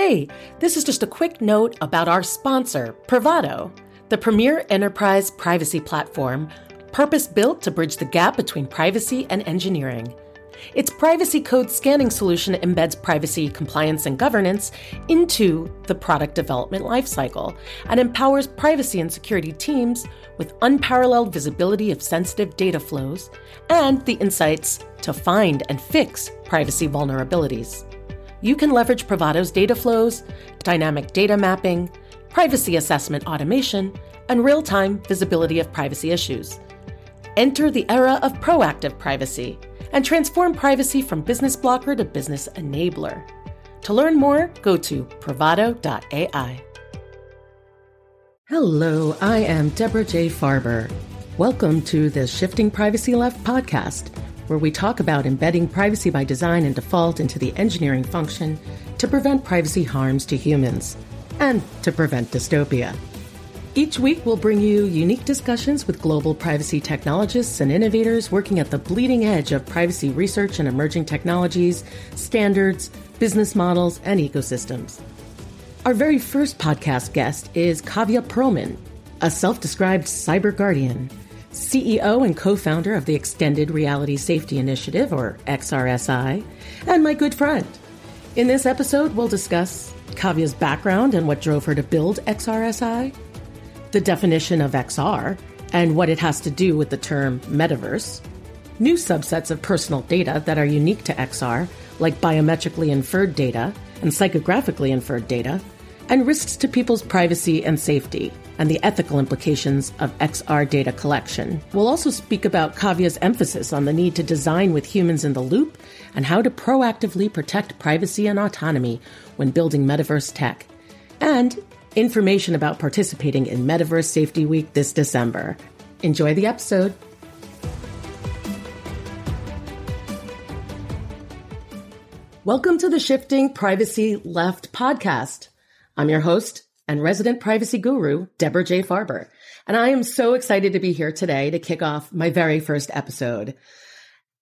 Hey, this is just a quick note about our sponsor, Privado, the premier enterprise privacy platform purpose built to bridge the gap between privacy and engineering. Its privacy code scanning solution embeds privacy, compliance, and governance into the product development lifecycle and empowers privacy and security teams with unparalleled visibility of sensitive data flows and the insights to find and fix privacy vulnerabilities. You can leverage Privado's data flows, dynamic data mapping, privacy assessment automation, and real time visibility of privacy issues. Enter the era of proactive privacy and transform privacy from business blocker to business enabler. To learn more, go to privado.ai. Hello, I am Debra J. Farber. Welcome to the Shifting Privacy Left podcast, where we talk about embedding privacy by design and default into the engineering function to prevent privacy harms to humans and to prevent dystopia. Each week, we'll bring you unique discussions with global privacy technologists and innovators working at the bleeding edge of privacy research and emerging technologies, standards, business models, and ecosystems. Our very first podcast guest is Kavya Pearlman, a self described cyber guardian, CEO and co founder of the Extended Reality Safety Initiative, or XRSI, and my good friend. In this episode, we'll discuss Kavya's background and what drove her to build XRSI the definition of XR and what it has to do with the term metaverse, new subsets of personal data that are unique to XR, like biometrically inferred data and psychographically inferred data, and risks to people's privacy and safety, and the ethical implications of XR data collection. We'll also speak about Kavya's emphasis on the need to design with humans in the loop and how to proactively protect privacy and autonomy when building metaverse tech. And information about participating in Metaverse Safety Week this December. Enjoy the episode. Welcome to the Shifting Privacy Left podcast. I'm your host and resident privacy guru, Debra J. Farber, and I am so excited to be here today to kick off my very first episode.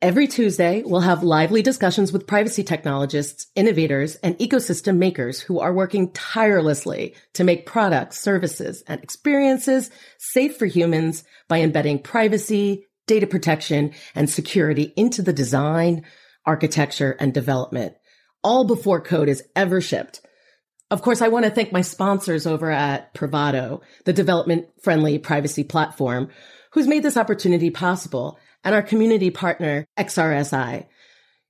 Every Tuesday, we'll have lively discussions with privacy technologists, innovators, and ecosystem makers who are working tirelessly to make products, services, and experiences safe for humans by embedding privacy, data protection, and security into the design, architecture, and development, all before code is ever shipped. Of course, I want to thank my sponsors over at Privado, the development friendly privacy platform, who's made this opportunity possible and our community partner, XRSI.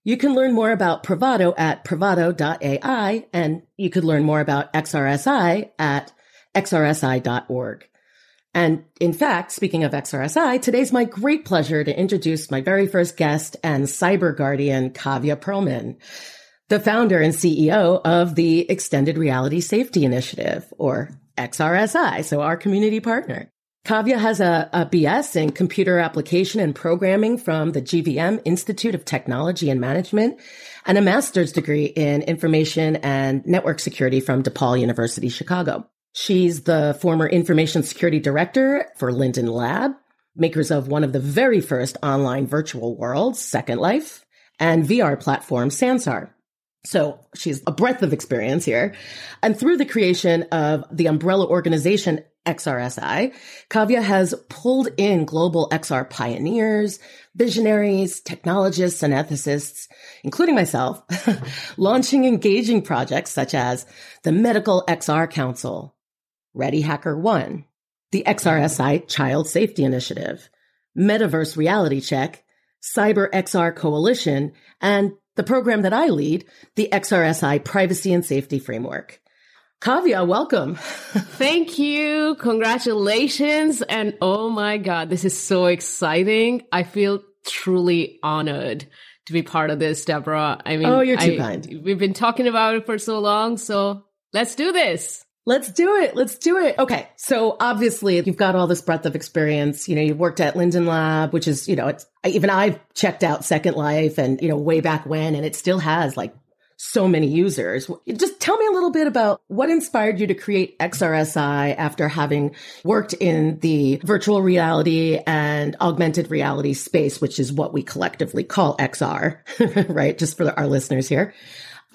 You can learn more about Privado at privado.ai, and you could learn more about XRSI at xrsi.org. And in fact, speaking of XRSI, today's my great pleasure to introduce my very first guest and cyber guardian, Kavya Pearlman, the founder and CEO of the Extended Reality Safety Initiative, or XRSI, so our community partner. Kavya has a, a, BS in computer application and programming from the GVM Institute of Technology and Management and a master's degree in information and network security from DePaul University, Chicago. She's the former information security director for Linden Lab, makers of one of the very first online virtual worlds, Second Life, and VR platform Sansar. So she's a breadth of experience here. And through the creation of the umbrella organization XRSI, Kavya has pulled in global XR pioneers, visionaries, technologists, and ethicists, including myself, launching engaging projects such as the Medical XR Council, Ready Hacker One, the XRSI Child Safety Initiative, Metaverse Reality Check, Cyber XR Coalition, and the program that I lead, the XRSI Privacy and Safety Framework. Kavya, welcome. Thank you. Congratulations. And oh my God, this is so exciting. I feel truly honored to be part of this, Debra. I mean, oh, you're too I, kind. We've been talking about it for so long. So let's do this. Let's do it. Let's do it. Okay. So obviously you've got all this breadth of experience. You know, you've worked at Linden Lab, which is, you know, it's even I've checked out Second Life and, you know, way back when, and it still has like so many users. Just tell me a little bit about what inspired you to create XRSI after having worked in the virtual reality and augmented reality space, which is what we collectively call XR, right? Just for our listeners here.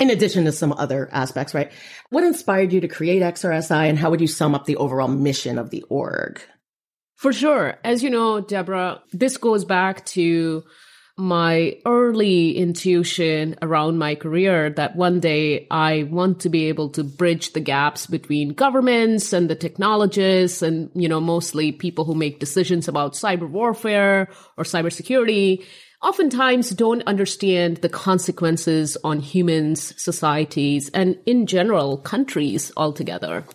In addition to some other aspects, right? What inspired you to create XRSI and how would you sum up the overall mission of the org? For sure. As you know, Debra, this goes back to my early intuition around my career that one day I want to be able to bridge the gaps between governments and the technologists and, you know, mostly people who make decisions about cyber warfare or cybersecurity oftentimes don't understand the consequences on humans, societies, and in general, countries altogether.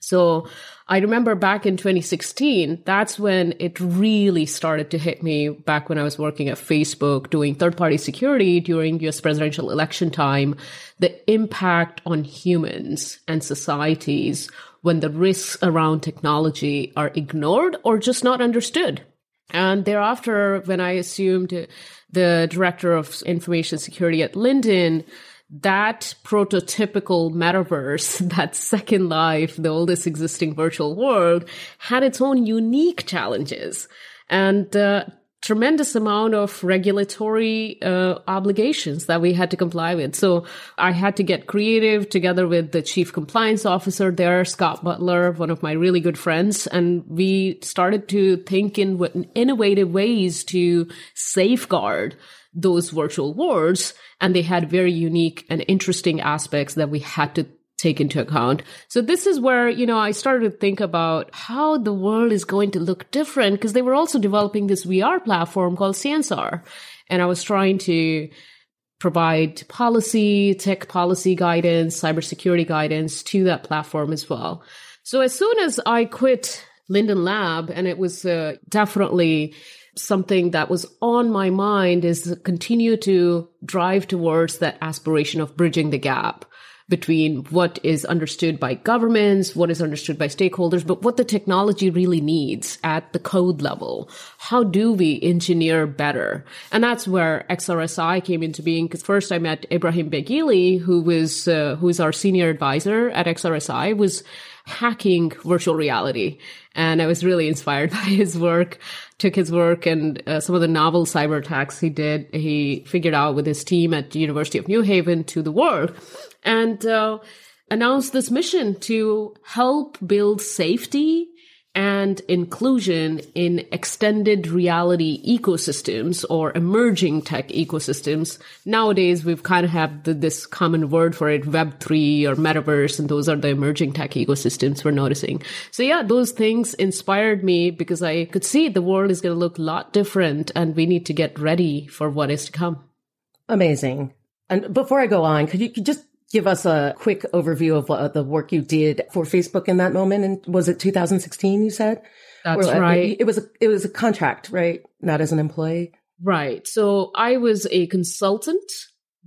So I remember back in 2016, that's when it really started to hit me back when I was working at Facebook doing third party security during US presidential election time, the impact on humans and societies when the risks around technology are ignored or just not understood. And thereafter, when I assumed the director of information security at Linden, that prototypical metaverse, that second life, the oldest existing virtual world, had its own unique challenges. And uh, tremendous amount of regulatory uh, obligations that we had to comply with. So I had to get creative together with the chief compliance officer there, Scott Butler, one of my really good friends. And we started to think in what innovative ways to safeguard those virtual worlds. And they had very unique and interesting aspects that we had to take into account. So this is where, you know, I started to think about how the world is going to look different because they were also developing this VR platform called Sansar. And I was trying to provide policy, tech policy guidance, cybersecurity guidance to that platform as well. So as soon as I quit Linden Lab, and it was uh, definitely something that was on my mind is to continue to drive towards that aspiration of bridging the gap between what is understood by governments, what is understood by stakeholders, but what the technology really needs at the code level. How do we engineer better? And that's where XRSI came into being. Because first I met Ibrahim Baggili, who was uh, who's our senior advisor at XRSI, was hacking virtual reality. And I was really inspired by his work, took his work and uh, some of the novel cyber attacks he did, he figured out with his team at the University of New Haven to the world and uh, announced this mission to help build safety and inclusion in extended reality ecosystems or emerging tech ecosystems. Nowadays, we've kind of have the, this common word for it, Web3 or metaverse, and those are the emerging tech ecosystems we're noticing. So yeah, those things inspired me because I could see the world is going to look a lot different and we need to get ready for what is to come. Amazing. And before I go on, could you just give us a quick overview of uh, the work you did for Facebook in that moment? And was it 2016? You said that's or, uh, right. It was a, it was a contract, right? Not as an employee. Right. So I was a consultant,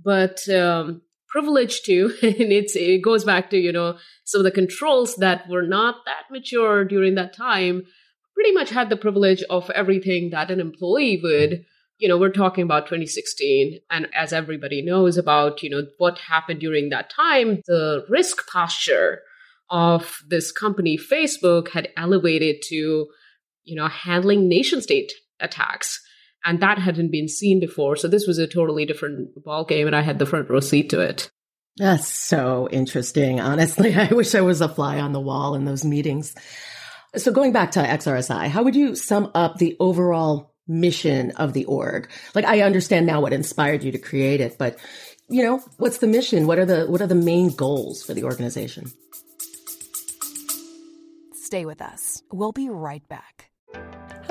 but um, privileged to, and it's it goes back to you know some of the controls that were not that mature during that time. Pretty much had the privilege of everything that an employee would you know, we're talking about 2016. And as everybody knows about, you know, what happened during that time, the risk posture of this company, Facebook, had elevated to, you know, handling nation state attacks. And that hadn't been seen before. So this was a totally different ballgame, and I had the front row seat to it. That's so interesting. Honestly, I wish I was a fly on the wall in those meetings. So going back to XRSI, how would you sum up the overall mission of the org? Like I understand now what inspired you to create it, but you know, what's the mission? What are the what are the main goals for the organization? Stay with us. We'll be right back.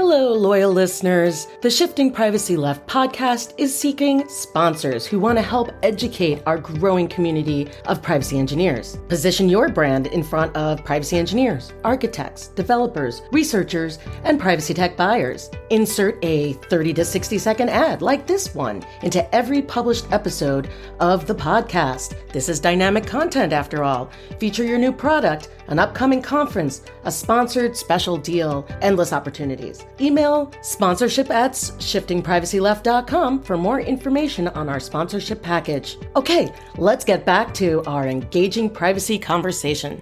Hello, loyal listeners. The Shifting Privacy Left podcast is seeking sponsors who want to help educate our growing community of privacy engineers. Position your brand in front of privacy engineers, architects, developers, researchers, and privacy tech buyers. Insert a 30 to 60 second ad like this one into every published episode of the podcast. This is dynamic content after all. Feature your new product an upcoming conference, a sponsored special deal, endless opportunities. Email sponsorship at shiftingprivacyleft.com for more information on our sponsorship package. Okay, let's get back to our engaging privacy conversation.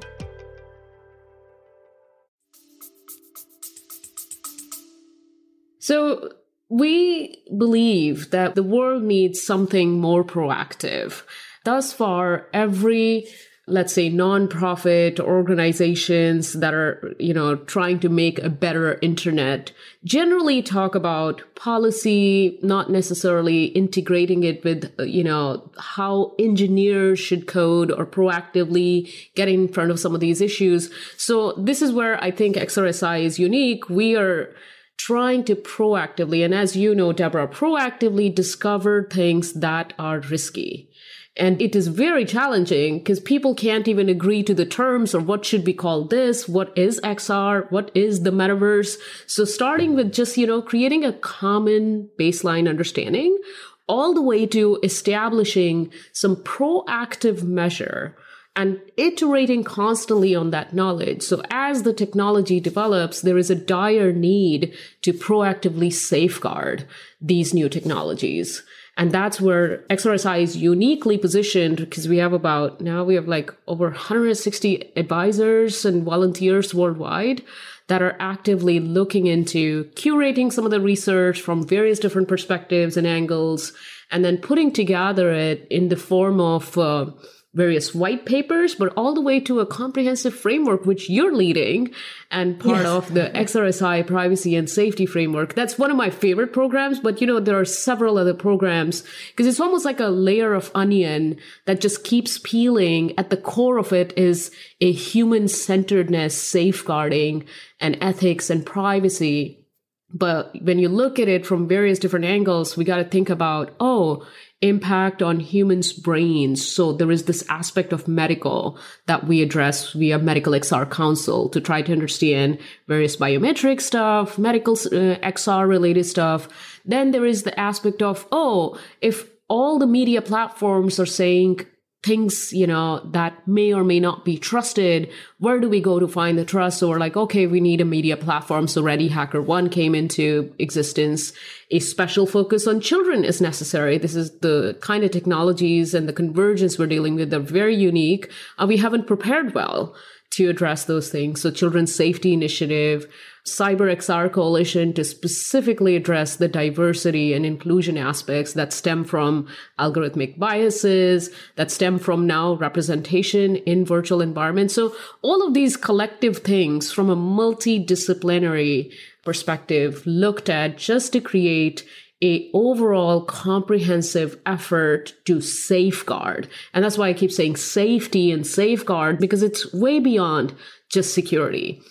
So, we believe that the world needs something more proactive thus far, every let's say nonprofit organizations that are you know trying to make a better internet generally talk about policy not necessarily integrating it with you know how engineers should code or proactively get in front of some of these issues. So this is where i think xrsi is unique. We are trying to proactively and as you know debra proactively discover things that are risky and it is very challenging because people can't even agree to the terms or what should be called this, what is XR, what is the metaverse. So starting with just, you know, creating a common baseline understanding all the way to establishing some proactive measure and iterating constantly on that knowledge. So as the technology develops, there is a dire need to proactively safeguard these new technologies. And that's where XRSI is uniquely positioned because we have about now we have like over 160 advisors and volunteers worldwide that are actively looking into curating some of the research from various different perspectives and angles and then putting together it in the form of uh, various white papers, but all the way to a comprehensive framework, which you're leading and part yes. of the XRSI privacy and safety framework. That's one of my favorite programs, but you know, there are several other programs because it's almost like a layer of onion that just keeps peeling. At the core of it is a human centeredness, safeguarding and ethics and privacy. But when you look at it from various different angles, we got to think about, oh, impact on humans' brains. So there is this aspect of medical that we address via Medical XR Council to try to understand various biometric stuff, medical uh, XR related stuff. Then there is the aspect of, oh, if all the media platforms are saying things, you know, that may or may not be trusted. Where do we go to find the trust? So we're like, okay, we need a media platform. So Ready Hacker One came into existence. A special focus on children is necessary. This is the kind of technologies and the convergence we're dealing with. They're very unique. Uh, we haven't prepared well to address those things. So Children's Safety Initiative, Cyber XR Coalition to specifically address the diversity and inclusion aspects that stem from algorithmic biases, that stem from now representation in virtual environments. So all of these collective things from a multidisciplinary perspective looked at just to create a overall comprehensive effort to safeguard. And that's why I keep saying safety and safeguard because it's way beyond just security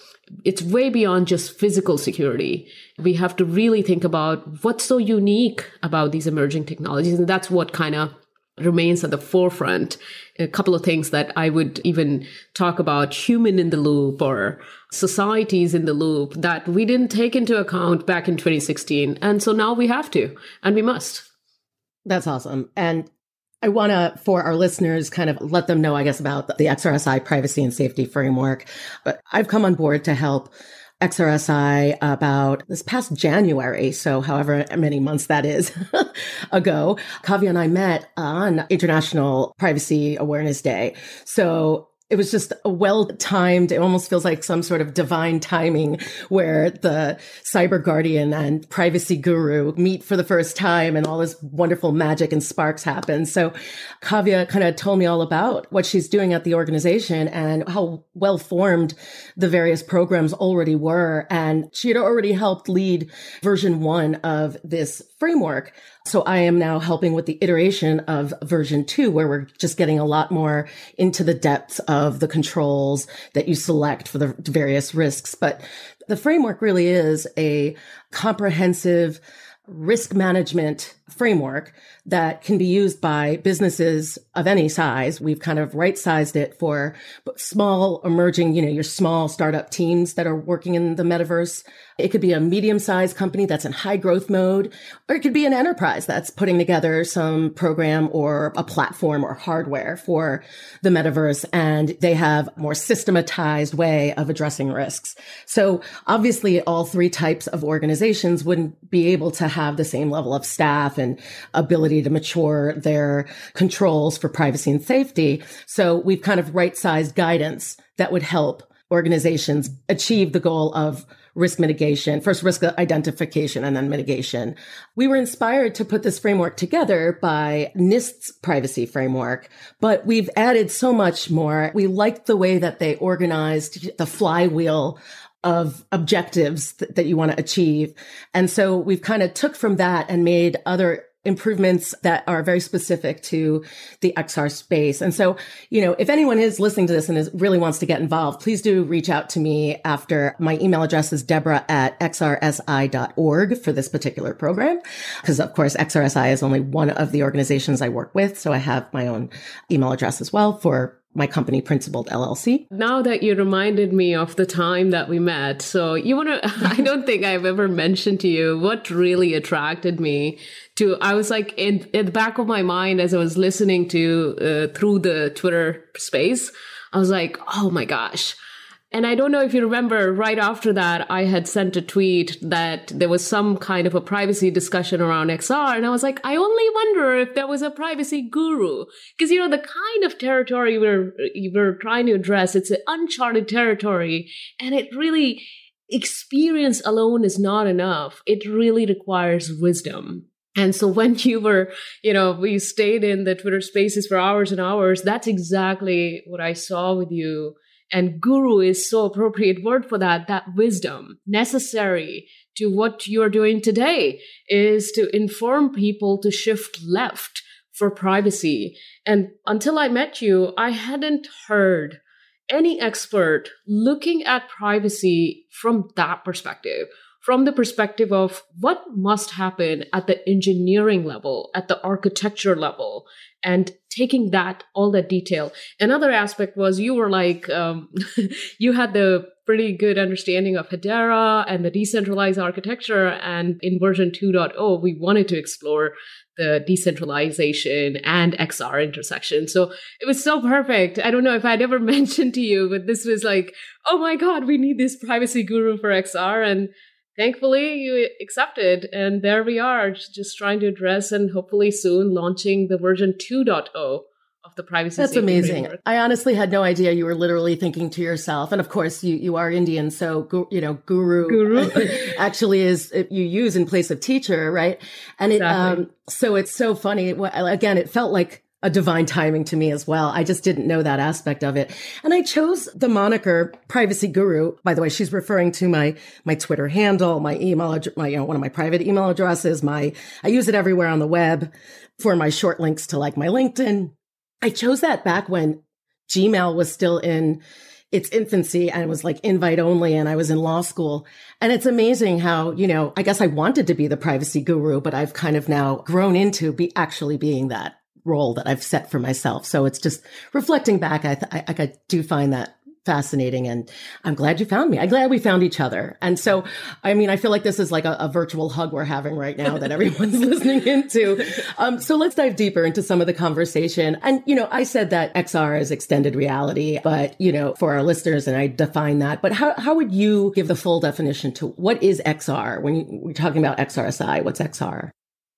it's way beyond just physical security. We have to really think about what's so unique about these emerging technologies. And that's what kind of remains at the forefront. A couple of things that I would even talk about human in the loop or societies in the loop that we didn't take into account back in 2016. And so now we have to, and we must. That's awesome. And I want to, for our listeners, kind of let them know, I guess, about the XRSI privacy and safety framework. But I've come on board to help XRSI about this past January. So however many months that is ago, Kavya and I met on International Privacy Awareness Day. So it was just a well timed, it almost feels like some sort of divine timing where the cyber guardian and privacy guru meet for the first time and all this wonderful magic and sparks happen. So Kavya kind of told me all about what she's doing at the organization and how well formed the various programs already were. And she had already helped lead version one of this framework. So I am now helping with the iteration of version two, where we're just getting a lot more into the depths of the controls that you select for the various risks. But the framework really is a comprehensive risk management framework that can be used by businesses of any size. We've kind of right sized it for small emerging, you know, your small startup teams that are working in the metaverse. It could be a medium sized company that's in high growth mode, or it could be an enterprise that's putting together some program or a platform or hardware for the metaverse. And they have more systematized way of addressing risks. So obviously all three types of organizations wouldn't be able to have the same level of staff and ability to mature their controls for privacy and safety. So we've kind of right sized guidance that would help organizations achieve the goal of risk mitigation, first risk identification and then mitigation. We were inspired to put this framework together by NIST's privacy framework, but we've added so much more. We liked the way that they organized the flywheel of objectives th- that you want to achieve. And so we've kind of took from that and made other improvements that are very specific to the XR space. And so, you know, if anyone is listening to this and is, really wants to get involved, please do reach out to me after my email address is Debra at xrsi.org for this particular program. Cause of course, XRSI is only one of the organizations I work with. So I have my own email address as well for my company principled llc now that you reminded me of the time that we met so you want to i don't think i've ever mentioned to you what really attracted me to i was like in, in the back of my mind as i was listening to uh, through the twitter space i was like oh my gosh and I don't know if you remember, right after that, I had sent a tweet that there was some kind of a privacy discussion around XR. And I was like, I only wonder if there was a privacy guru. Because, you know, the kind of territory we're, we're trying to address, it's an uncharted territory. And it really, experience alone is not enough. It really requires wisdom. And so when you were, you know, we stayed in the Twitter spaces for hours and hours, that's exactly what I saw with you and guru is so appropriate word for that that wisdom necessary to what you're doing today is to inform people to shift left for privacy. And until i met you i hadn't heard any expert looking at privacy from that perspective from the perspective of what must happen at the engineering level, at the architecture level, and taking that all that detail. Another aspect was you were like um, you had the pretty good understanding of hedera and the decentralized architecture and in version 2.0 we wanted to explore the decentralization and xr intersection. So it was so perfect. I don't know if i'd ever mentioned to you but this was like oh my god we need this privacy guru for xr and thankfully you accepted and there we are just trying to address and hopefully soon launching the version 2.0 of the privacy that's amazing framework. i honestly had no idea you were literally thinking to yourself and of course you you are indian so you know guru, guru. actually is you use in place of teacher right and it exactly. um so it's so funny again it felt like a divine timing to me as well. I just didn't know that aspect of it. And I chose the moniker privacy guru. By the way, she's referring to my, my Twitter handle, my email, my, you know, one of my private email addresses, my, I use it everywhere on the web for my short links to like my LinkedIn. I chose that back when Gmail was still in its infancy and it was like invite only and I was in law school. And it's amazing how, you know, I guess I wanted to be the privacy guru, but I've kind of now grown into be actually being that role that I've set for myself. So it's just reflecting back. I, I, I do find that fascinating and I'm glad you found me. I'm glad we found each other. And so, I mean, I feel like this is like a, a virtual hug we're having right now that everyone's listening into. Um, so let's dive deeper into some of the conversation. And, you know, I said that XR is extended reality, but, you know, for our listeners, and I define that, but how, how would you give the full definition to what is XR when you, we're talking about XRSI? What's XR?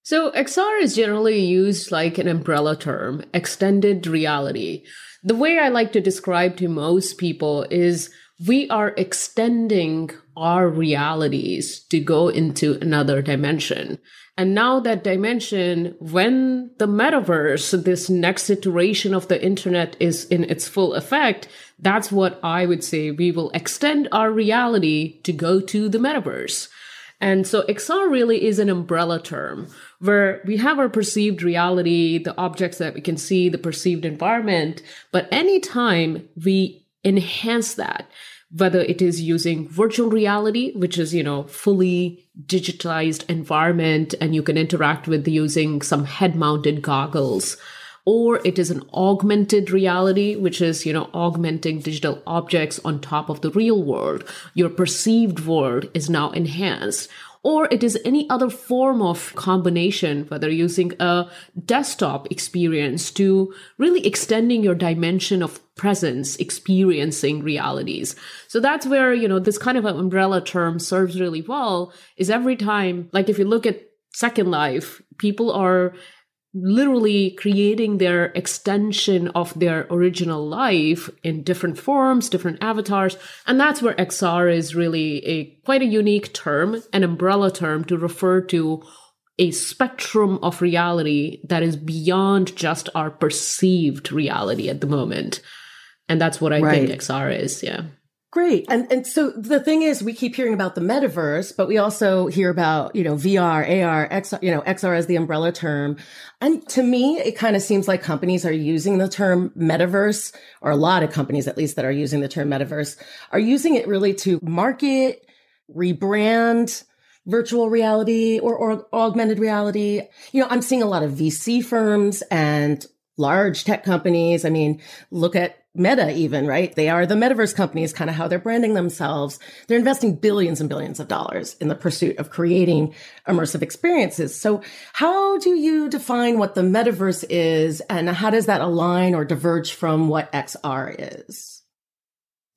So XR is generally used like an umbrella term, extended reality. The way I like to describe to most people is we are extending our realities to go into another dimension. And now that dimension, when the metaverse, this next iteration of the internet is in its full effect, that's what I would say we will extend our reality to go to the metaverse. And so XR really is an umbrella term where we have our perceived reality, the objects that we can see, the perceived environment. But anytime we enhance that, whether it is using virtual reality, which is, you know, fully digitized environment and you can interact with using some head mounted goggles, or it is an augmented reality, which is, you know, augmenting digital objects on top of the real world. Your perceived world is now enhanced or it is any other form of combination, whether using a desktop experience to really extending your dimension of presence, experiencing realities. So that's where, you know, this kind of an umbrella term serves really well is every time, like if you look at Second Life, people are literally creating their extension of their original life in different forms, different avatars. And that's where XR is really a quite a unique term, an umbrella term to refer to a spectrum of reality that is beyond just our perceived reality at the moment. And that's what I right. think XR is. Yeah. Great. And and so the thing is we keep hearing about the metaverse, but we also hear about, you know, VR, AR, XR, you know, XR as the umbrella term. And to me, it kind of seems like companies are using the term metaverse, or a lot of companies at least that are using the term metaverse, are using it really to market, rebrand, virtual reality or, or augmented reality. You know, I'm seeing a lot of VC firms and large tech companies. I mean, look at Meta even, right? They are the metaverse companies, kind of how they're branding themselves. They're investing billions and billions of dollars in the pursuit of creating immersive experiences. So how do you define what the metaverse is and how does that align or diverge from what XR is?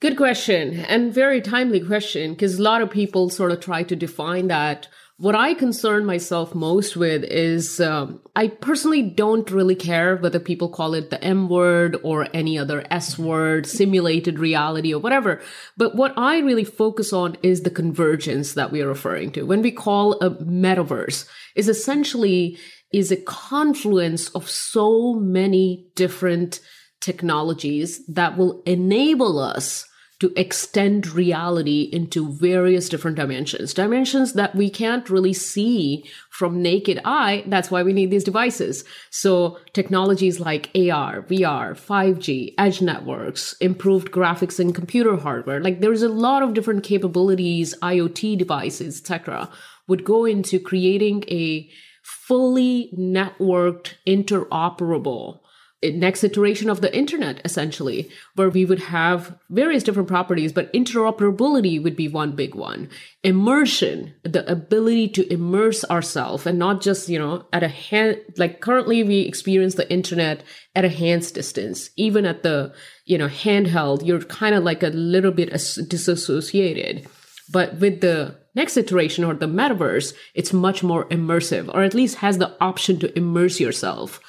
Good question and very timely question because a lot of people sort of try to define that what I concern myself most with is um, I personally don't really care whether people call it the M word or any other S word, simulated reality or whatever. But what I really focus on is the convergence that we are referring to. When we call a metaverse is essentially is a confluence of so many different technologies that will enable us to extend reality into various different dimensions, dimensions that we can't really see from naked eye. That's why we need these devices. So technologies like AR, VR, 5G, edge networks, improved graphics and computer hardware, like there's a lot of different capabilities, IoT devices, etc., would go into creating a fully networked, interoperable next iteration of the internet, essentially, where we would have various different properties, but interoperability would be one big one. Immersion, the ability to immerse ourselves and not just, you know, at a hand, like currently we experience the internet at a hand's distance. Even at the, you know, handheld, you're kind of like a little bit disassociated. But with the next iteration or the metaverse, it's much more immersive, or at least has the option to immerse yourself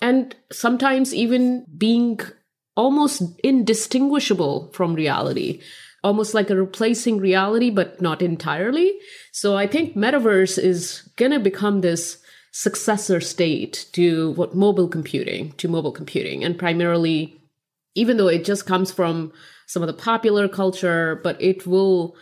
and sometimes even being almost indistinguishable from reality. Almost like a replacing reality but not entirely. So i think metaverse is going to become this successor state to what mobile computing to mobile computing. And primarily even though it just comes from some of the popular culture but it will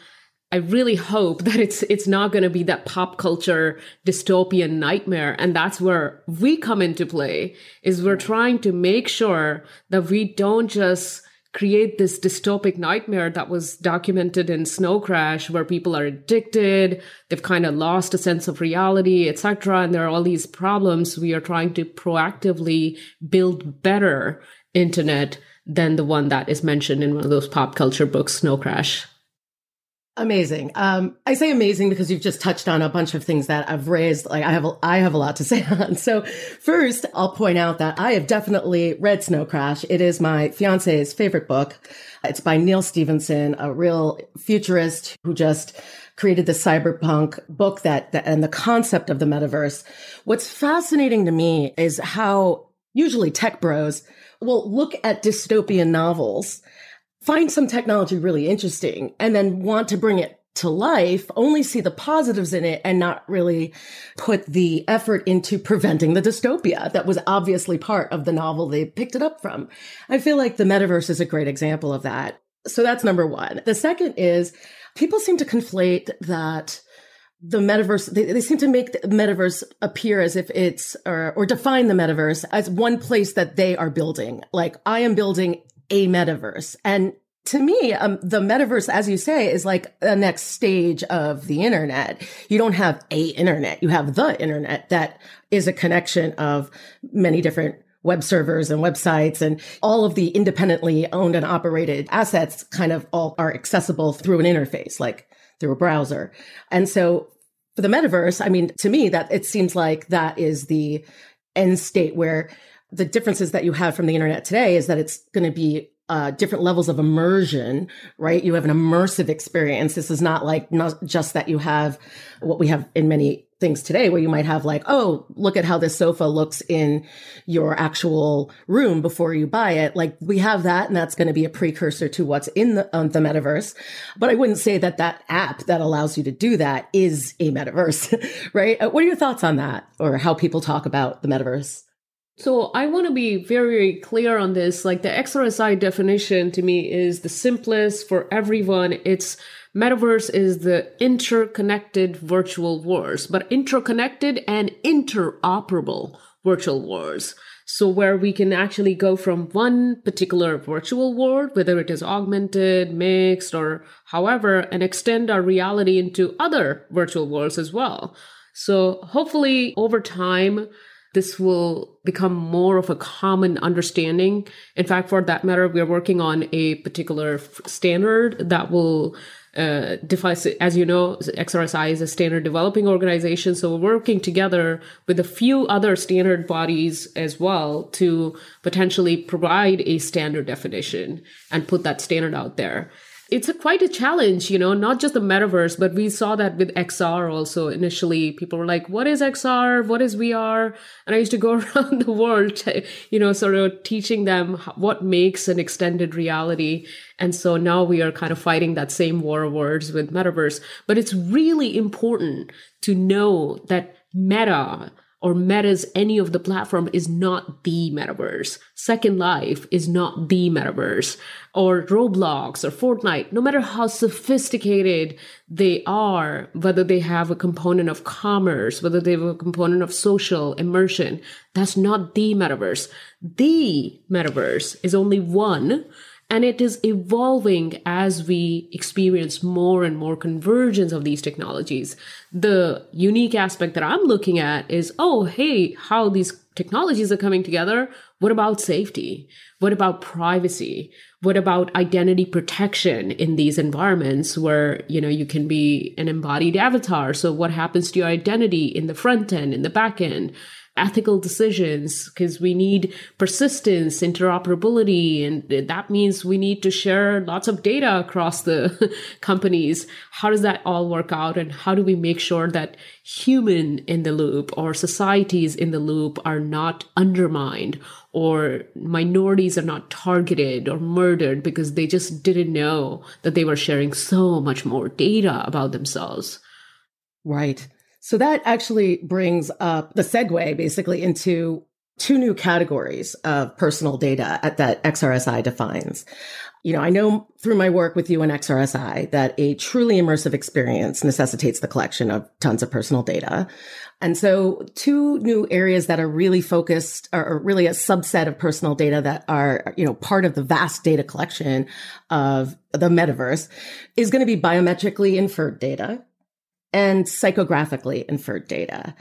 I really hope that it's it's not going to be that pop culture dystopian nightmare and that's where we come into play is we're trying to make sure that we don't just create this dystopic nightmare that was documented in Snow Crash where people are addicted, they've kind of lost a sense of reality, etc. and there are all these problems we are trying to proactively build better internet than the one that is mentioned in one of those pop culture books Snow Crash. Amazing. Um, I say amazing because you've just touched on a bunch of things that I've raised. Like I have, a, I have a lot to say on. So first, I'll point out that I have definitely read Snow Crash. It is my fiance's favorite book. It's by Neal Stephenson, a real futurist who just created the cyberpunk book that, that and the concept of the metaverse. What's fascinating to me is how usually tech bros will look at dystopian novels find some technology really interesting and then want to bring it to life, only see the positives in it and not really put the effort into preventing the dystopia that was obviously part of the novel they picked it up from. I feel like the metaverse is a great example of that. So that's number one. The second is people seem to conflate that the metaverse they, they, seem to make the metaverse appear as if it's or, or define the metaverse as one place that they are building like i am building a metaverse. And to me, um, the metaverse, as you say, is like the next stage of the internet. You don't have a internet. You have the internet that is a connection of many different web servers and websites and all of the independently owned and operated assets kind of all are accessible through an interface, like through a browser. And so for the metaverse, I mean, to me, that it seems like that is the end state where the differences that you have from the internet today is that it's going to be uh, different levels of immersion, right? You have an immersive experience. This is not like not just that you have what we have in many things today where you might have like, oh, look at how this sofa looks in your actual room before you buy it. Like we have that and that's going to be a precursor to what's in the, um, the metaverse. But I wouldn't say that that app that allows you to do that is a metaverse, right? Uh, what are your thoughts on that or how people talk about the metaverse? So I want to be very clear on this. Like the XRSI definition to me is the simplest for everyone. It's Metaverse is the interconnected virtual worlds, but interconnected and interoperable virtual worlds. So where we can actually go from one particular virtual world, whether it is augmented, mixed, or however, and extend our reality into other virtual worlds as well. So hopefully over time, this will become more of a common understanding. In fact, for that matter, we're working on a particular standard that will uh, as you know, XRSI is a standard developing organization. So we're working together with a few other standard bodies as well to potentially provide a standard definition and put that standard out there it's a quite a challenge, you know, not just the metaverse, but we saw that with XR also. Initially, people were like, what is XR? What is VR? And I used to go around the world, you know, sort of teaching them what makes an extended reality. And so now we are kind of fighting that same war of words with metaverse. But it's really important to know that meta or Meta's any of the platform is not the metaverse. Second Life is not the metaverse. Or Roblox or Fortnite, no matter how sophisticated they are, whether they have a component of commerce, whether they have a component of social immersion, that's not the metaverse. The metaverse is only one and it is evolving as we experience more and more convergence of these technologies. The unique aspect that I'm looking at is, oh, hey, how these technologies are coming together. What about safety? What about privacy? What about identity protection in these environments where, you know, you can be an embodied avatar? So what happens to your identity in the front end, in the back end? Ethical decisions because we need persistence, interoperability, and that means we need to share lots of data across the companies. How does that all work out? And how do we make sure that human in the loop or societies in the loop are not undermined or minorities are not targeted or murdered because they just didn't know that they were sharing so much more data about themselves? Right. So that actually brings up the segue basically into two new categories of personal data that XRSI defines. You know, I know through my work with you in XRSI that a truly immersive experience necessitates the collection of tons of personal data. And so two new areas that are really focused are really a subset of personal data that are, you know, part of the vast data collection of the metaverse is going to be biometrically inferred data and psychographically inferred data.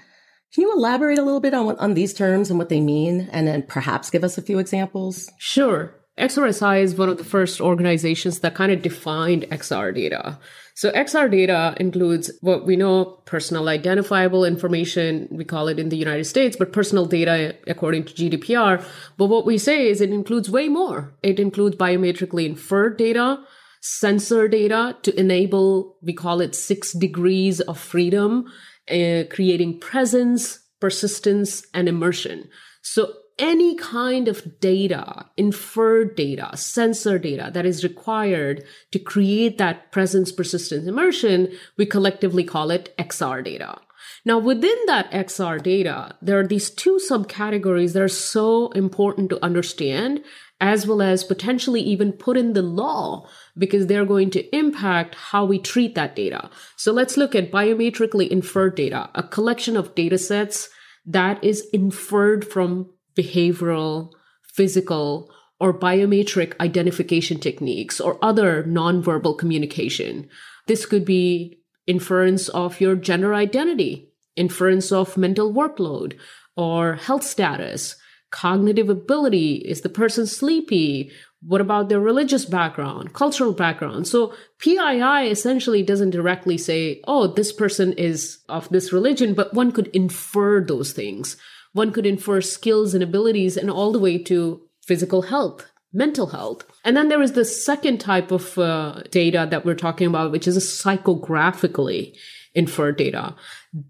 Can you elaborate a little bit on, on these terms and what they mean, and then perhaps give us a few examples? Sure. XRSI is one of the first organizations that kind of defined XR data. So XR data includes what we know personal identifiable information, we call it in the United States, but personal data according to GDPR. But what we say is it includes way more. It includes biometrically inferred data, sensor data to enable, we call it six degrees of freedom, uh, creating presence, persistence, and immersion. So any kind of data, inferred data, sensor data that is required to create that presence, persistence, immersion, we collectively call it XR data. Now, within that XR data, there are these two subcategories that are so important to understand, as well as potentially even put in the law because they're going to impact how we treat that data. So let's look at biometrically inferred data, a collection of data sets that is inferred from behavioral, physical, or biometric identification techniques or other nonverbal communication. This could be inference of your gender identity, inference of mental workload or health status, cognitive ability. Is the person sleepy? What about their religious background, cultural background? So PII essentially doesn't directly say, oh, this person is of this religion, but one could infer those things. One could infer skills and abilities and all the way to physical health, mental health. And then there is the second type of uh, data that we're talking about, which is a psychographically inferred data.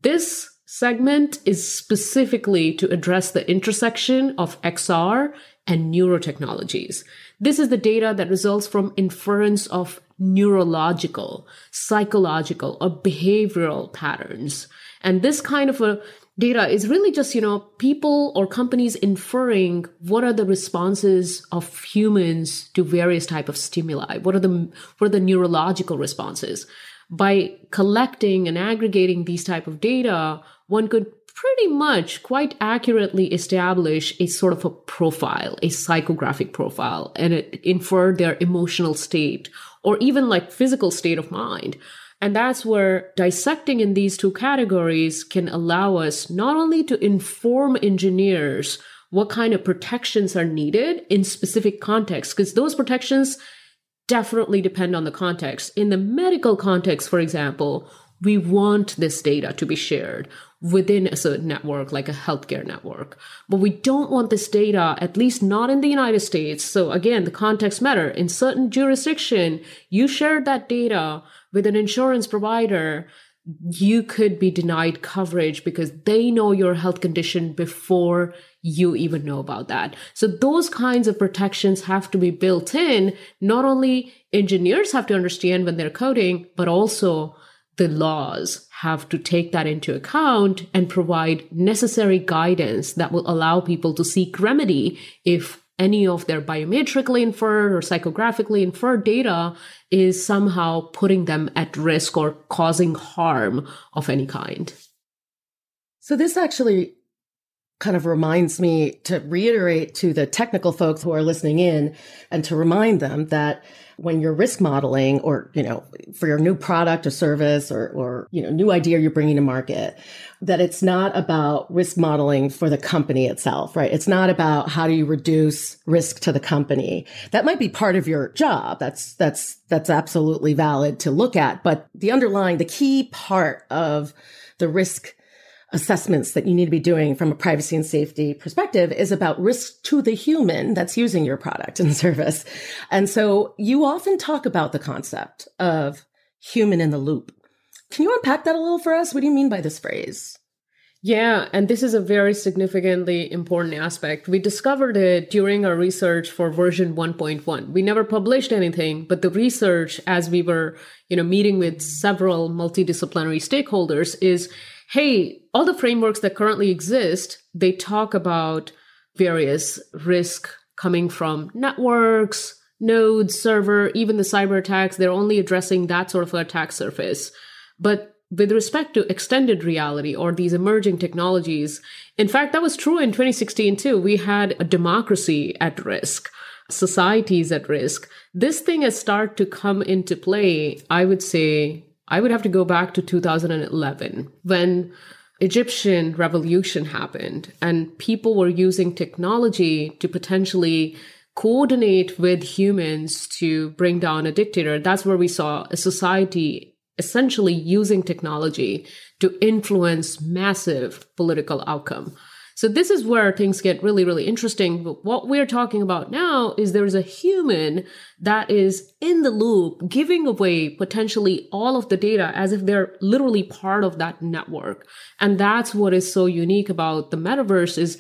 This segment is specifically to address the intersection of XR and neurotechnologies. This is the data that results from inference of neurological, psychological, or behavioral patterns. And this kind of a data is really just, you know, people or companies inferring what are the responses of humans to various type of stimuli. What are the, what are the neurological responses? By collecting and aggregating these type of data, one could pretty much quite accurately establish a sort of a profile, a psychographic profile, and infer their emotional state or even like physical state of mind. And that's where dissecting in these two categories can allow us not only to inform engineers what kind of protections are needed in specific contexts, because those protections definitely depend on the context. In the medical context, for example, we want this data to be shared within a certain network, like a healthcare network. But we don't want this data, at least not in the United States. So again, the context matter. In certain jurisdiction, you shared that data with an insurance provider, you could be denied coverage because they know your health condition before you even know about that. So those kinds of protections have to be built in. Not only engineers have to understand when they're coding, but also the laws have to take that into account and provide necessary guidance that will allow people to seek remedy if any of their biometrically inferred or psychographically inferred data is somehow putting them at risk or causing harm of any kind. So this actually kind of reminds me to reiterate to the technical folks who are listening in and to remind them that when you're risk modeling or, you know, for your new product or service or, or, you know, new idea you're bringing to market, that it's not about risk modeling for the company itself, right? It's not about how do you reduce risk to the company. That might be part of your job. That's, that's, that's absolutely valid to look at. But the underlying, the key part of the risk assessments that you need to be doing from a privacy and safety perspective is about risk to the human that's using your product and service. And so you often talk about the concept of human in the loop. Can you unpack that a little for us? What do you mean by this phrase? Yeah, and this is a very significantly important aspect. We discovered it during our research for version 1.1. We never published anything, but the research as we were, you know, meeting with several multidisciplinary stakeholders is hey, all the frameworks that currently exist, they talk about various risk coming from networks, nodes, server, even the cyber attacks. They're only addressing that sort of attack surface. But with respect to extended reality or these emerging technologies, in fact, that was true in 2016 too. We had a democracy at risk, societies at risk. This thing has started to come into play, I would say, I would have to go back to 2011 when Egyptian revolution happened and people were using technology to potentially coordinate with humans to bring down a dictator. That's where we saw a society essentially using technology to influence massive political outcome. So this is where things get really, really interesting. But what we're talking about now is there's a human that is in the loop, giving away potentially all of the data as if they're literally part of that network. And that's what is so unique about the metaverse is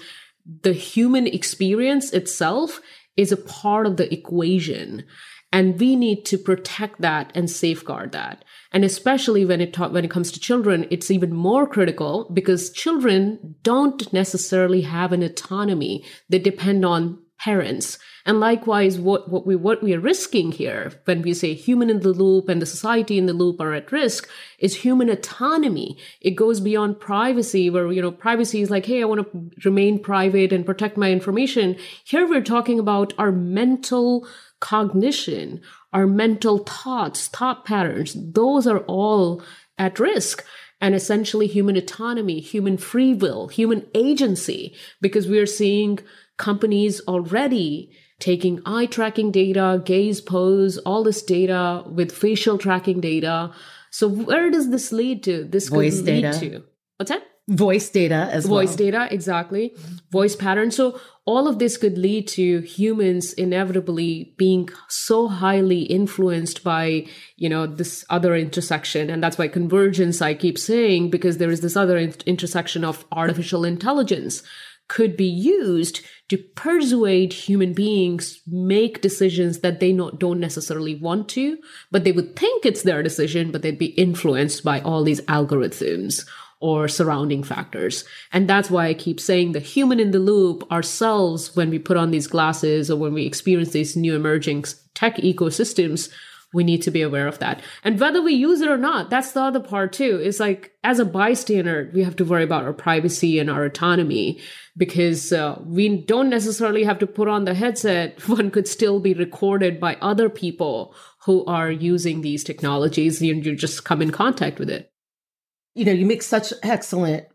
the human experience itself is a part of the equation. And we need to protect that and safeguard that. And especially when it ta- when it comes to children, it's even more critical because children don't necessarily have an autonomy. They depend on parents. And likewise, what, what we what we are risking here when we say human in the loop and the society in the loop are at risk is human autonomy. It goes beyond privacy, where you know privacy is like, hey, I want to remain private and protect my information. Here we're talking about our mental cognition, our mental thoughts, thought patterns, those are all at risk. And essentially, human autonomy, human free will, human agency, because we're seeing companies already taking eye tracking data, gaze pose, all this data with facial tracking data. So, where does this lead to? This Voice could lead data. to. What's that? Voice data as voice well. data exactly. Voice patterns so all of this could lead to humans inevitably being so highly influenced by you know this other intersection. And that's why convergence i keep saying because there is this other in- intersection of artificial intelligence could be used to persuade human beings make decisions that they not, don't necessarily want to but they would think it's their decision but they'd be influenced by all these algorithms or surrounding factors. And that's why I keep saying the human in the loop ourselves, when we put on these glasses or when we experience these new emerging tech ecosystems, we need to be aware of that. And whether we use it or not, that's the other part too. Is like as a bystander, we have to worry about our privacy and our autonomy because uh, we don't necessarily have to put on the headset. One could still be recorded by other people who are using these technologies. You, you just come in contact with it you know, you make such excellent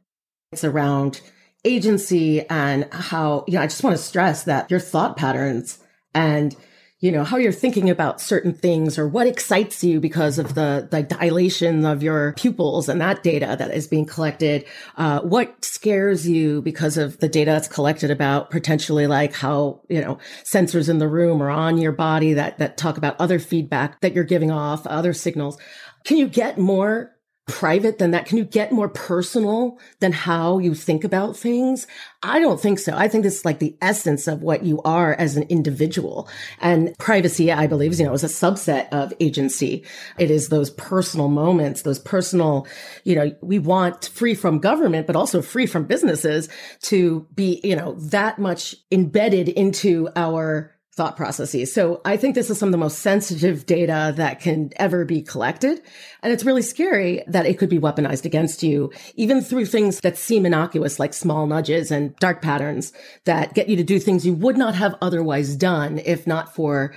points around agency and how, you know, I just want to stress that your thought patterns and, you know, how you're thinking about certain things or what excites you because of the, the dilation of your pupils and that data that is being collected. Uh, what scares you because of the data that's collected about potentially like how, you know, sensors in the room or on your body that, that talk about other feedback that you're giving off, other signals. Can you get more private than that? Can you get more personal than how you think about things? I don't think so. I think this is like the essence of what you are as an individual. And privacy, I believe, you know, is a subset of agency. It is those personal moments, those personal, you know, we want free from government, but also free from businesses to be, you know, that much embedded into our thought processes. So I think this is some of the most sensitive data that can ever be collected. And it's really scary that it could be weaponized against you, even through things that seem innocuous, like small nudges and dark patterns that get you to do things you would not have otherwise done if not for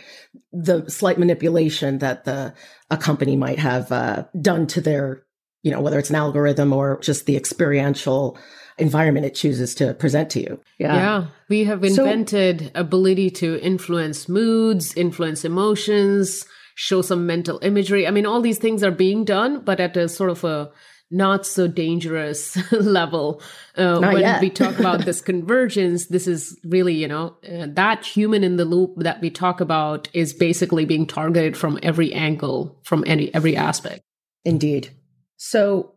the slight manipulation that the a company might have uh, done to their, you know, whether it's an algorithm or just the experiential environment it chooses to present to you. Yeah. Yeah. We have invented so, ability to influence moods, influence emotions, show some mental imagery. I mean, all these things are being done, but at a sort of a not so dangerous level. Uh, when yet. we talk about this convergence, this is really, you know, uh, that human in the loop that we talk about is basically being targeted from every angle, from any every aspect. Indeed. So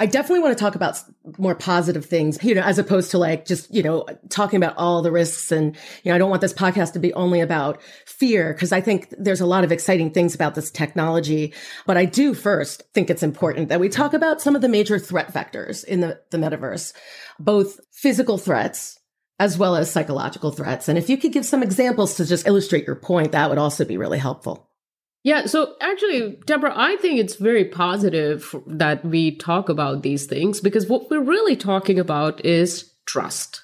I definitely want to talk about more positive things, you know, as opposed to like just, you know, talking about all the risks. And, you know, I don't want this podcast to be only about fear because I think there's a lot of exciting things about this technology. But I do first think it's important that we talk about some of the major threat vectors in the, the metaverse, both physical threats as well as psychological threats. And if you could give some examples to just illustrate your point, that would also be really helpful. Yeah, so actually, Debra, I think it's very positive that we talk about these things because what we're really talking about is trust.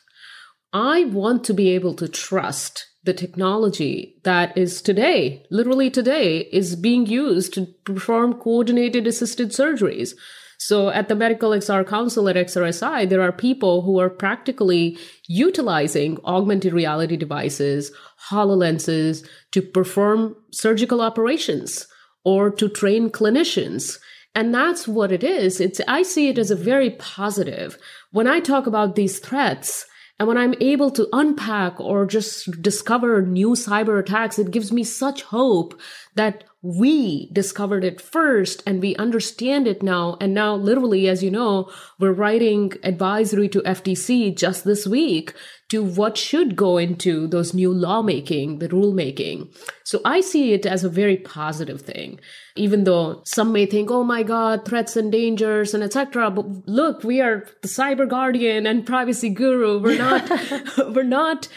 I want to be able to trust the technology that is today, literally today, is being used to perform coordinated assisted surgeries. So at the Medical XR Council at XRSI, there are people who are practically utilizing augmented reality devices, HoloLenses to perform surgical operations or to train clinicians. And that's what it is. It's, I see it as a very positive. When I talk about these threats, and when I'm able to unpack or just discover new cyber attacks, it gives me such hope that we discovered it first and we understand it now. And now, literally, as you know, we're writing advisory to FTC just this week to what should go into those new lawmaking, the rulemaking. So I see it as a very positive thing, even though some may think, oh my God, threats and dangers and etc. But look, we are the cyber guardian and privacy guru. We're not, we're not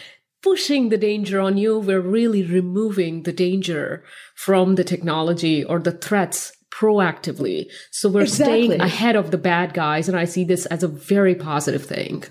pushing the danger on you. We're really removing the danger from the technology or the threats proactively. So we're exactly. staying ahead of the bad guys. And I see this as a very positive thing.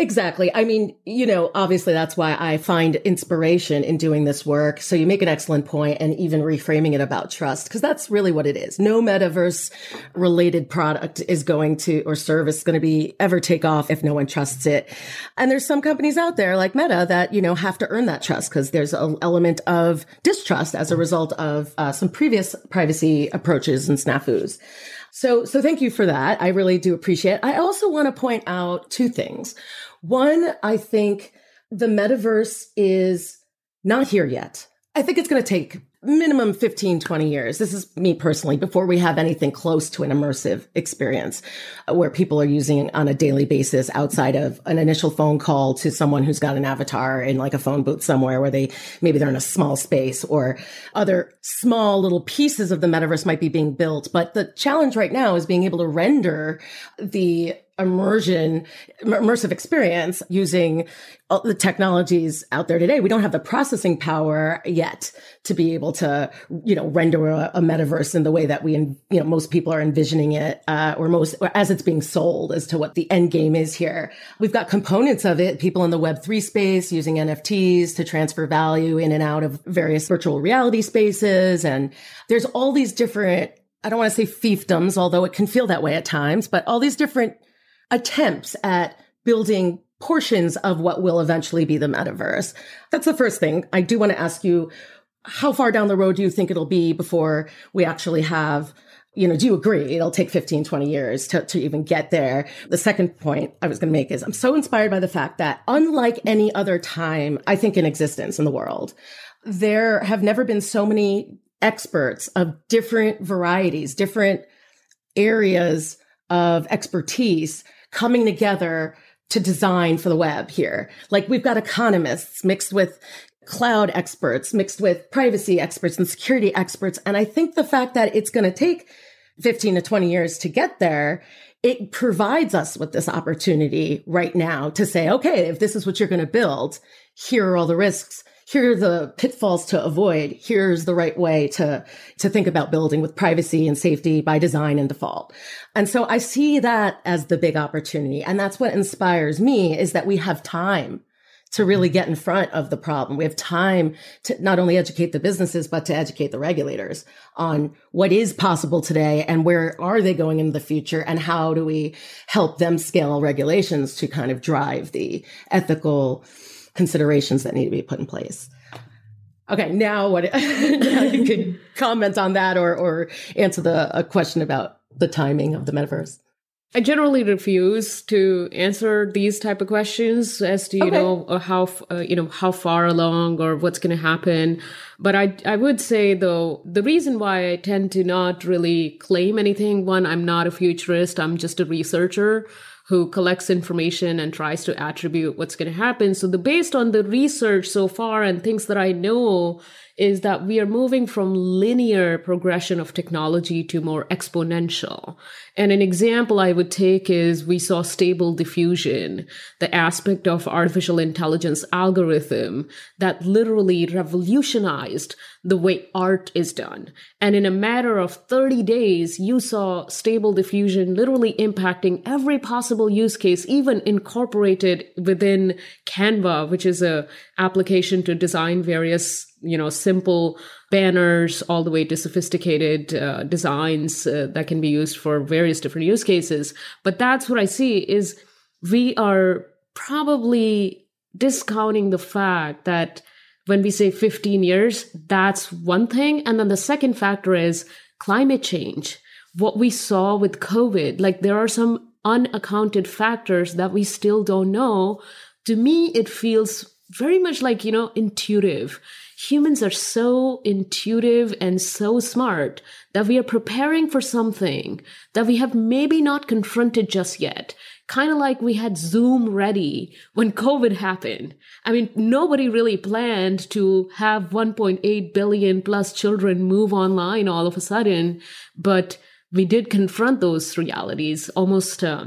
Exactly. I mean, you know, obviously that's why I find inspiration in doing this work. So you make an excellent point and even reframing it about trust, because that's really what it is. No metaverse related product is going to or service going to be ever take off if no one trusts it. And there's some companies out there like Meta that, you know, have to earn that trust because there's an element of distrust as a result of uh, some previous privacy approaches and snafus. So, so thank you for that. I really do appreciate it. I also want to point out two things. One, I think the metaverse is not here yet. I think it's going to take minimum 15, 20 years. This is me personally before we have anything close to an immersive experience uh, where people are using on a daily basis outside of an initial phone call to someone who's got an avatar in like a phone booth somewhere where they maybe they're in a small space or other small little pieces of the metaverse might be being built. But the challenge right now is being able to render the immersion, immersive experience using the technologies out there today. We don't have the processing power yet to be able to, you know, render a, a metaverse in the way that we, you know, most people are envisioning it, uh, or most or as it's being sold as to what the end game is here. We've got components of it, people in the web three space using NFTs to transfer value in and out of various virtual reality spaces. And there's all these different I don't want to say fiefdoms, although it can feel that way at times, but all these different attempts at building portions of what will eventually be the metaverse. That's the first thing. I do want to ask you, how far down the road do you think it'll be before we actually have you know, do you agree it'll take 15, 20 years to, to even get there? The second point I was going to make is I'm so inspired by the fact that unlike any other time, I think in existence in the world, there have never been so many experts of different varieties, different areas of expertise coming together to design for the web here. Like we've got economists mixed with cloud experts, mixed with privacy experts and security experts. And I think the fact that it's going to take 15 to 20 years to get there, it provides us with this opportunity right now to say, okay, if this is what you're going to build, here are all the risks here are the pitfalls to avoid. Here's the right way to, to think about building with privacy and safety by design and default. And so I see that as the big opportunity. And that's what inspires me is that we have time to really get in front of the problem. We have time to not only educate the businesses, but to educate the regulators on what is possible today and where are they going in the future and how do we help them scale regulations to kind of drive the ethical considerations that need to be put in place. Okay, now what now you could comment on that or or answer the a question about the timing of the metaverse. I generally refuse to answer these type of questions as to you okay. know uh, how uh, you know how far along or what's going to happen. But I I would say though the reason why I tend to not really claim anything. One, I'm not a futurist. I'm just a researcher who collects information and tries to attribute what's going to happen. So the based on the research so far and things that I know is that we are moving from linear progression of technology to more exponential. And an example I would take is we saw stable diffusion, the aspect of artificial intelligence algorithm that literally revolutionized the way art is done. And in a matter of 30 days, you saw stable diffusion literally impacting every possible use case, even incorporated within Canva, which is a application to design various you know, simple banners all the way to sophisticated uh, designs uh, that can be used for various different use cases. But that's what I see is we are probably discounting the fact that when we say 15 years, that's one thing. And then the second factor is climate change. What we saw with COVID, like there are some unaccounted factors that we still don't know. To me, it feels very much like, you know, intuitive humans are so intuitive and so smart that we are preparing for something that we have maybe not confronted just yet. Kind of like we had Zoom ready when COVID happened. I mean, nobody really planned to have 1.8 billion plus children move online all of a sudden, but we did confront those realities almost. Uh,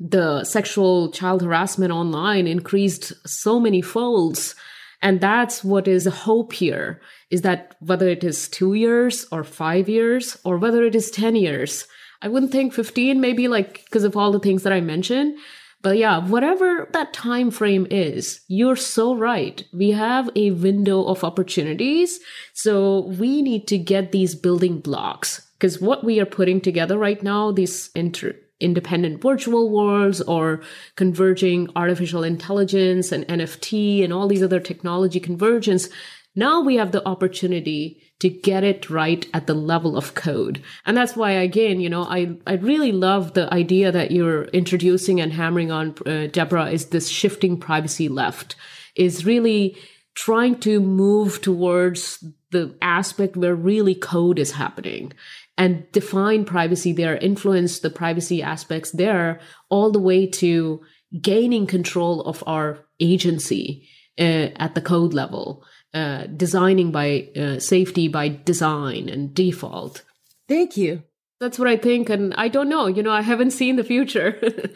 the sexual child harassment online increased so many folds and that's what is hope here is that whether it is two years or five years or whether it is 10 years, I wouldn't think 15, maybe like because of all the things that I mentioned. But yeah, whatever that time frame is, you're so right. We have a window of opportunities. So we need to get these building blocks because what we are putting together right now, these inter- independent virtual worlds or converging artificial intelligence and NFT and all these other technology convergence Now we have the opportunity to get it right at the level of code. And that's why, again, you know, I, I really love the idea that you're introducing and hammering on, uh, Debra, is this shifting privacy left, is really trying to move towards the aspect where really code is happening and define privacy there, influence the privacy aspects there, all the way to gaining control of our agency uh, at the code level, uh, designing by uh, safety by design and default. Thank you. That's what I think. And I don't know, you know, I haven't seen the future.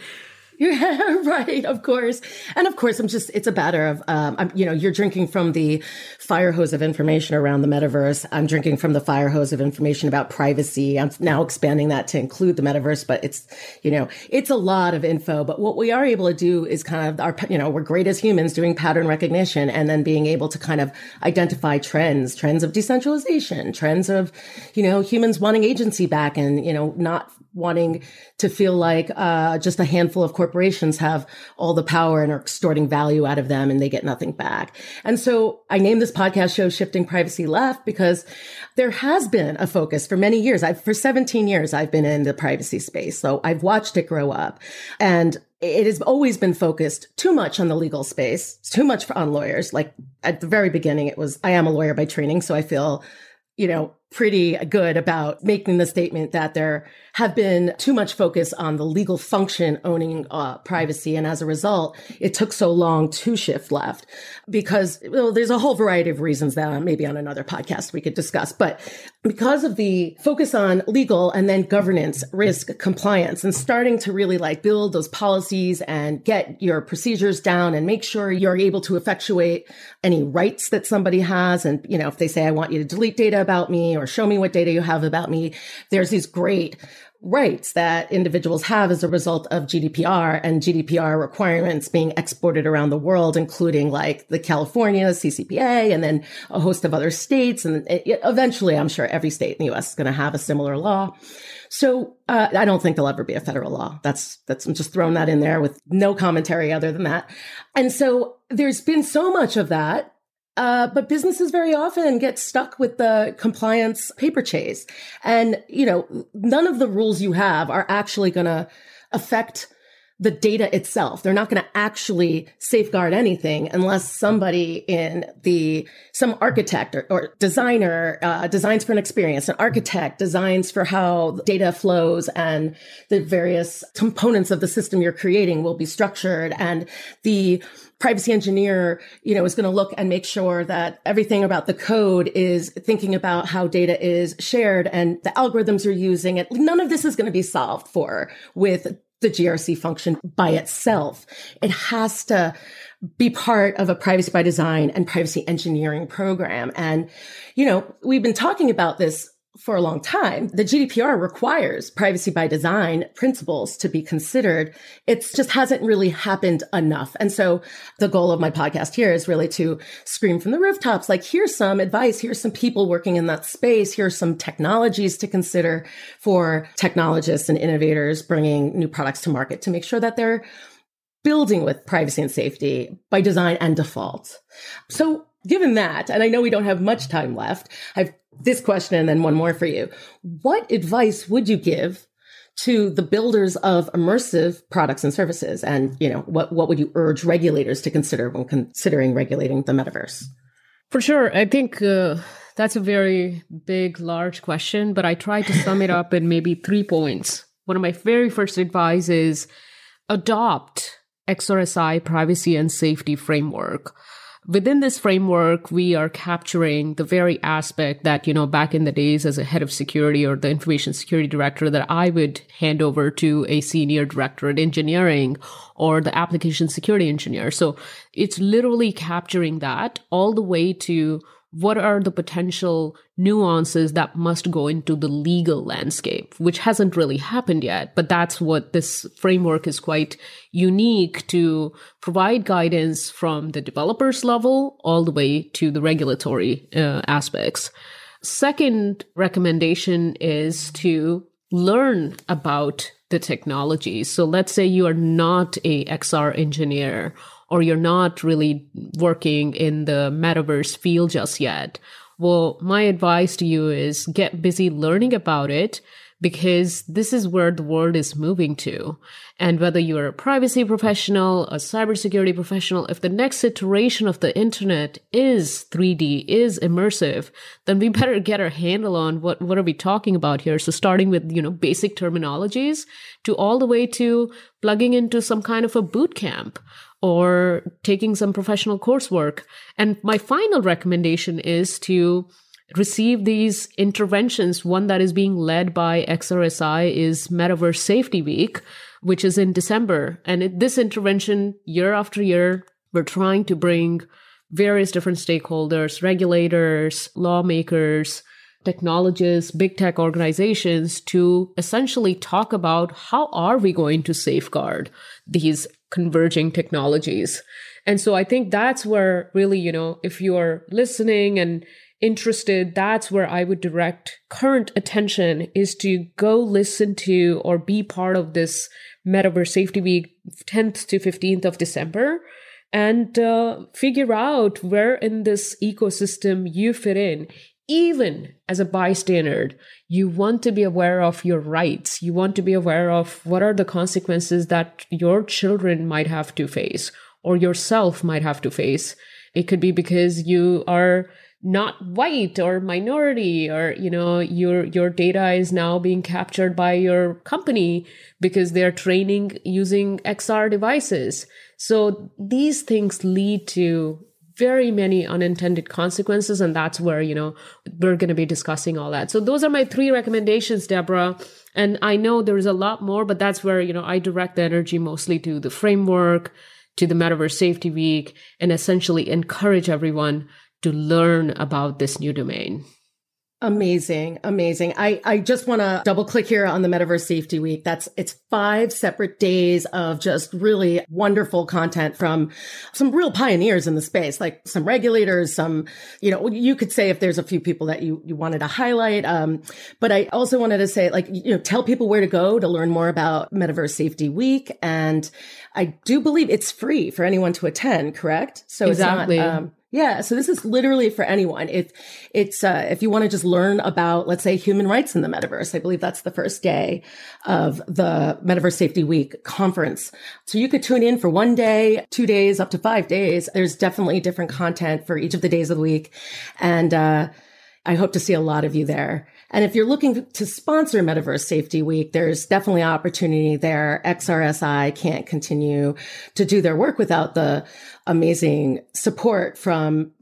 Yeah, right. Of course. And of course, I'm just, it's a matter of, um, I'm, you know, you're drinking from the fire hose of information around the metaverse. I'm drinking from the fire hose of information about privacy. I'm now expanding that to include the metaverse, but it's, you know, it's a lot of info. But what we are able to do is kind of our, you know, we're great as humans doing pattern recognition and then being able to kind of identify trends, trends of decentralization, trends of, you know, humans wanting agency back and, you know, not wanting to feel like uh, just a handful of corporations have all the power and are extorting value out of them and they get nothing back. And so I named this podcast show Shifting Privacy Left because there has been a focus for many years. I've, for 17 years, I've been in the privacy space. So I've watched it grow up and it has always been focused too much on the legal space, too much on lawyers. Like at the very beginning, it was, I am a lawyer by training. So I feel, you know, pretty good about making the statement that there have been too much focus on the legal function owning uh, privacy. And as a result, it took so long to shift left because well, there's a whole variety of reasons that maybe on another podcast we could discuss. But because of the focus on legal and then governance, risk, compliance, and starting to really like build those policies and get your procedures down and make sure you're able to effectuate any rights that somebody has. And, you know, if they say, I want you to delete data about me or show me what data you have about me, there's these great rights that individuals have as a result of GDPR and GDPR requirements being exported around the world, including like the California CCPA and then a host of other states. And it, eventually, I'm sure every state in the US is going to have a similar law. So uh, I don't think there'll ever be a federal law. That's that's I'm just throwing that in there with no commentary other than that. And so there's been so much of that uh, but businesses very often get stuck with the compliance paper chase. And, you know, none of the rules you have are actually going to affect the data itself. They're not going to actually safeguard anything unless somebody in the, some architect or, or designer, uh, designs for an experience. An architect designs for how data flows and the various components of the system you're creating will be structured and the privacy engineer, you know, is going to look and make sure that everything about the code is thinking about how data is shared and the algorithms you're using. And none of this is going to be solved for with the GRC function by itself. It has to be part of a privacy by design and privacy engineering program. And, you know, we've been talking about this for a long time. The GDPR requires privacy by design principles to be considered. It just hasn't really happened enough. And so the goal of my podcast here is really to scream from the rooftops, like, here's some advice. Here's some people working in that space. Here's some technologies to consider for technologists and innovators bringing new products to market to make sure that they're building with privacy and safety by design and default. So given that, and I know we don't have much time left, I've this question and then one more for you. What advice would you give to the builders of immersive products and services? And, you know, what, what would you urge regulators to consider when considering regulating the metaverse? For sure. I think uh, that's a very big, large question, but I try to sum it up in maybe three points. One of my very first advice is adopt XRSI privacy and safety framework within this framework, we are capturing the very aspect that, you know, back in the days as a head of security or the information security director that I would hand over to a senior director at engineering or the application security engineer. So it's literally capturing that all the way to what are the potential nuances that must go into the legal landscape, which hasn't really happened yet. But that's what this framework is quite unique to provide guidance from the developers level all the way to the regulatory uh, aspects. Second recommendation is to learn about the technology. So let's say you are not a XR engineer or you're not really working in the metaverse field just yet, well, my advice to you is get busy learning about it because this is where the world is moving to. And whether you're a privacy professional, a cybersecurity professional, if the next iteration of the internet is 3D, is immersive, then we better get our handle on what, what are we talking about here. So starting with, you know, basic terminologies to all the way to plugging into some kind of a boot camp or taking some professional coursework. And my final recommendation is to receive these interventions. One that is being led by XRSI is Metaverse Safety Week, which is in December. And it, this intervention, year after year, we're trying to bring various different stakeholders, regulators, lawmakers, technologists, big tech organizations to essentially talk about how are we going to safeguard these converging technologies. And so I think that's where really, you know, if you're listening and interested, that's where I would direct current attention is to go listen to or be part of this Metaverse Safety Week 10th to 15th of December and uh, figure out where in this ecosystem you fit in. Even as a bystander, you want to be aware of your rights. You want to be aware of what are the consequences that your children might have to face or yourself might have to face. It could be because you are not white or minority or you know your your data is now being captured by your company because they're training using XR devices so these things lead to very many unintended consequences and that's where you know we're going to be discussing all that so those are my three recommendations debra and i know there's a lot more but that's where you know i direct the energy mostly to the framework to the metaverse safety week and essentially encourage everyone to learn about this new domain. Amazing. Amazing. I, I just want to double click here on the Metaverse Safety Week. That's, it's five separate days of just really wonderful content from some real pioneers in the space, like some regulators, some, you know, you could say if there's a few people that you, you wanted to highlight. Um, but I also wanted to say, like, you know, tell people where to go to learn more about Metaverse Safety Week. And I do believe it's free for anyone to attend, correct? So exactly. it's not, um, yeah. So this is literally for anyone. If it's, uh, if you want to just learn about, let's say human rights in the metaverse, I believe that's the first day of the Metaverse Safety Week conference. So you could tune in for one day, two days, up to five days. There's definitely different content for each of the days of the week. And, uh, I hope to see a lot of you there. And if you're looking to sponsor Metaverse Safety Week, there's definitely opportunity there. XRSI can't continue to do their work without the amazing support from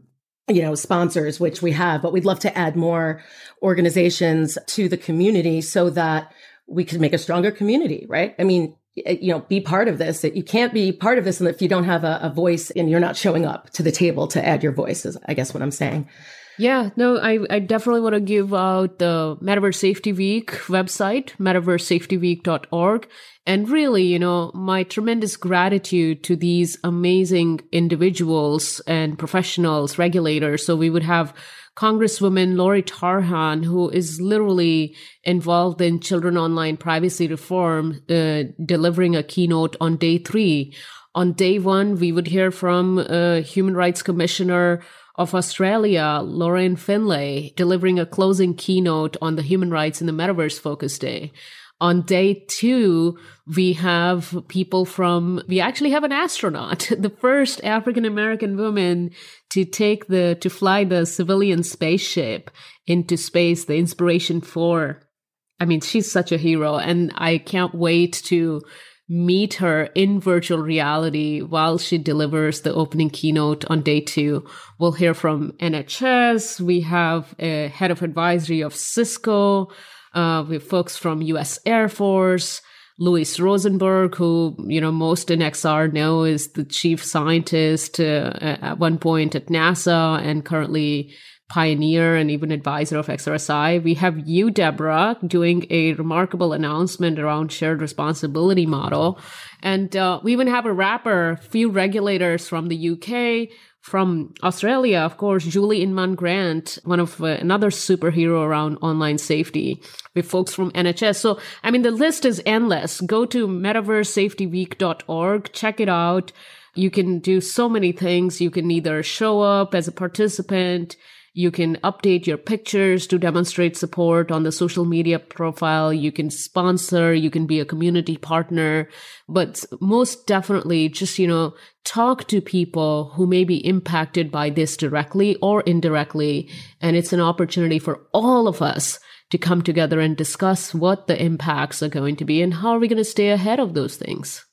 you know, sponsors, which we have, but we'd love to add more organizations to the community so that we can make a stronger community, right? I mean, you know, be part of this. that You can't be part of this and if you don't have a, a voice and you're not showing up to the table to add your voices. I guess what I'm saying. Yeah, no, I, I definitely want to give out the Metaverse Safety Week website, metaversesafetyweek.org. And really, you know, my tremendous gratitude to these amazing individuals and professionals, regulators. So we would have Congresswoman Lori Trahan, who is literally involved in children online privacy reform, uh, delivering a keynote on day three. On day one, we would hear from uh, Human Rights Commissioner of Australia, Lorraine Finlay, delivering a closing keynote on the human rights in the metaverse focus day. On day two, we have people from, we actually have an astronaut, the first African American woman to take the, to fly the civilian spaceship into space, the Inspiration4. I mean, she's such a hero and I can't wait to meet her in virtual reality while she delivers the opening keynote on day two. We'll hear from NHS. We have a head of advisory of Cisco. Uh, we have folks from U.S. Air Force. Louis Rosenberg, who, you know, most in XR know is the chief scientist uh, at one point at NASA and currently pioneer and even advisor of XRSI. We have you, Debra, doing a remarkable announcement around shared responsibility model. And uh, we even have a rapper, few regulators from the UK, from Australia, of course, Julie Inman Grant, one of uh, another superhero around online safety with folks from NHS. So, I mean, the list is endless. Go to metaversesafetyweek.org, check it out. You can do so many things. You can either show up as a participant, you can update your pictures to demonstrate support on the social media profile. You can sponsor. You can be a community partner, but most definitely just, you know, talk to people who may be impacted by this directly or indirectly. And it's an opportunity for all of us to come together and discuss what the impacts are going to be and how are we going to stay ahead of those things.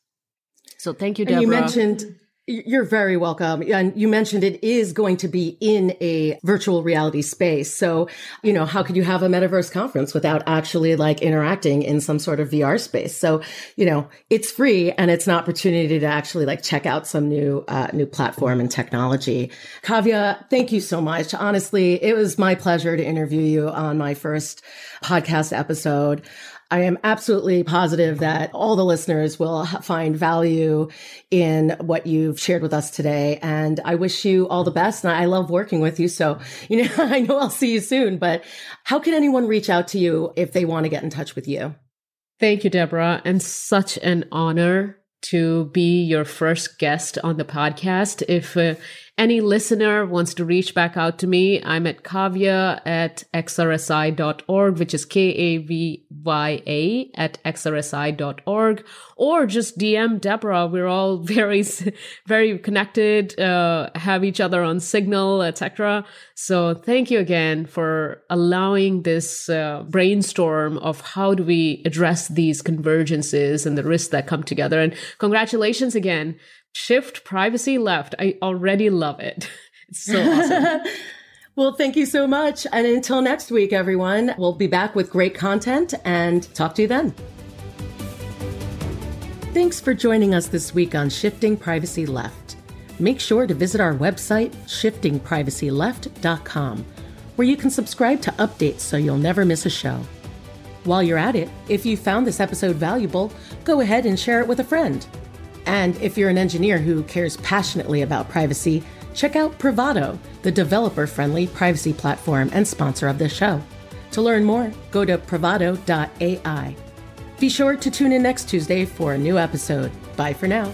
So thank you, Debra. And you mentioned you're very welcome. And you mentioned it is going to be in a virtual reality space. So, you know, how could you have a metaverse conference without actually like interacting in some sort of VR space? So, you know, it's free and it's an opportunity to actually like check out some new, uh, new platform and technology. Kavya, thank you so much. Honestly, it was my pleasure to interview you on my first podcast episode. I am absolutely positive that all the listeners will find value in what you've shared with us today. And I wish you all the best. And I love working with you. So, you know, I know I'll see you soon, but how can anyone reach out to you if they want to get in touch with you? Thank you, Debra. And such an honor to be your first guest on the podcast. If uh, any listener wants to reach back out to me, I'm at kavya at xrsi.org, which is K-A-V-Y-A at xrsi.org, or just DM Debra. We're all very, very connected, uh, have each other on Signal, etc. So thank you again for allowing this uh, brainstorm of how do we address these convergences and the risks that come together. And congratulations again Shift privacy left. I already love it. It's so awesome. well, thank you so much. And until next week, everyone, we'll be back with great content and talk to you then. Thanks for joining us this week on Shifting Privacy Left. Make sure to visit our website, shiftingprivacyleft.com, where you can subscribe to updates so you'll never miss a show. While you're at it, if you found this episode valuable, go ahead and share it with a friend. And if you're an engineer who cares passionately about privacy, check out Privado, the developer friendly privacy platform and sponsor of this show. To learn more, go to privado.ai. Be sure to tune in next Tuesday for a new episode. Bye for now.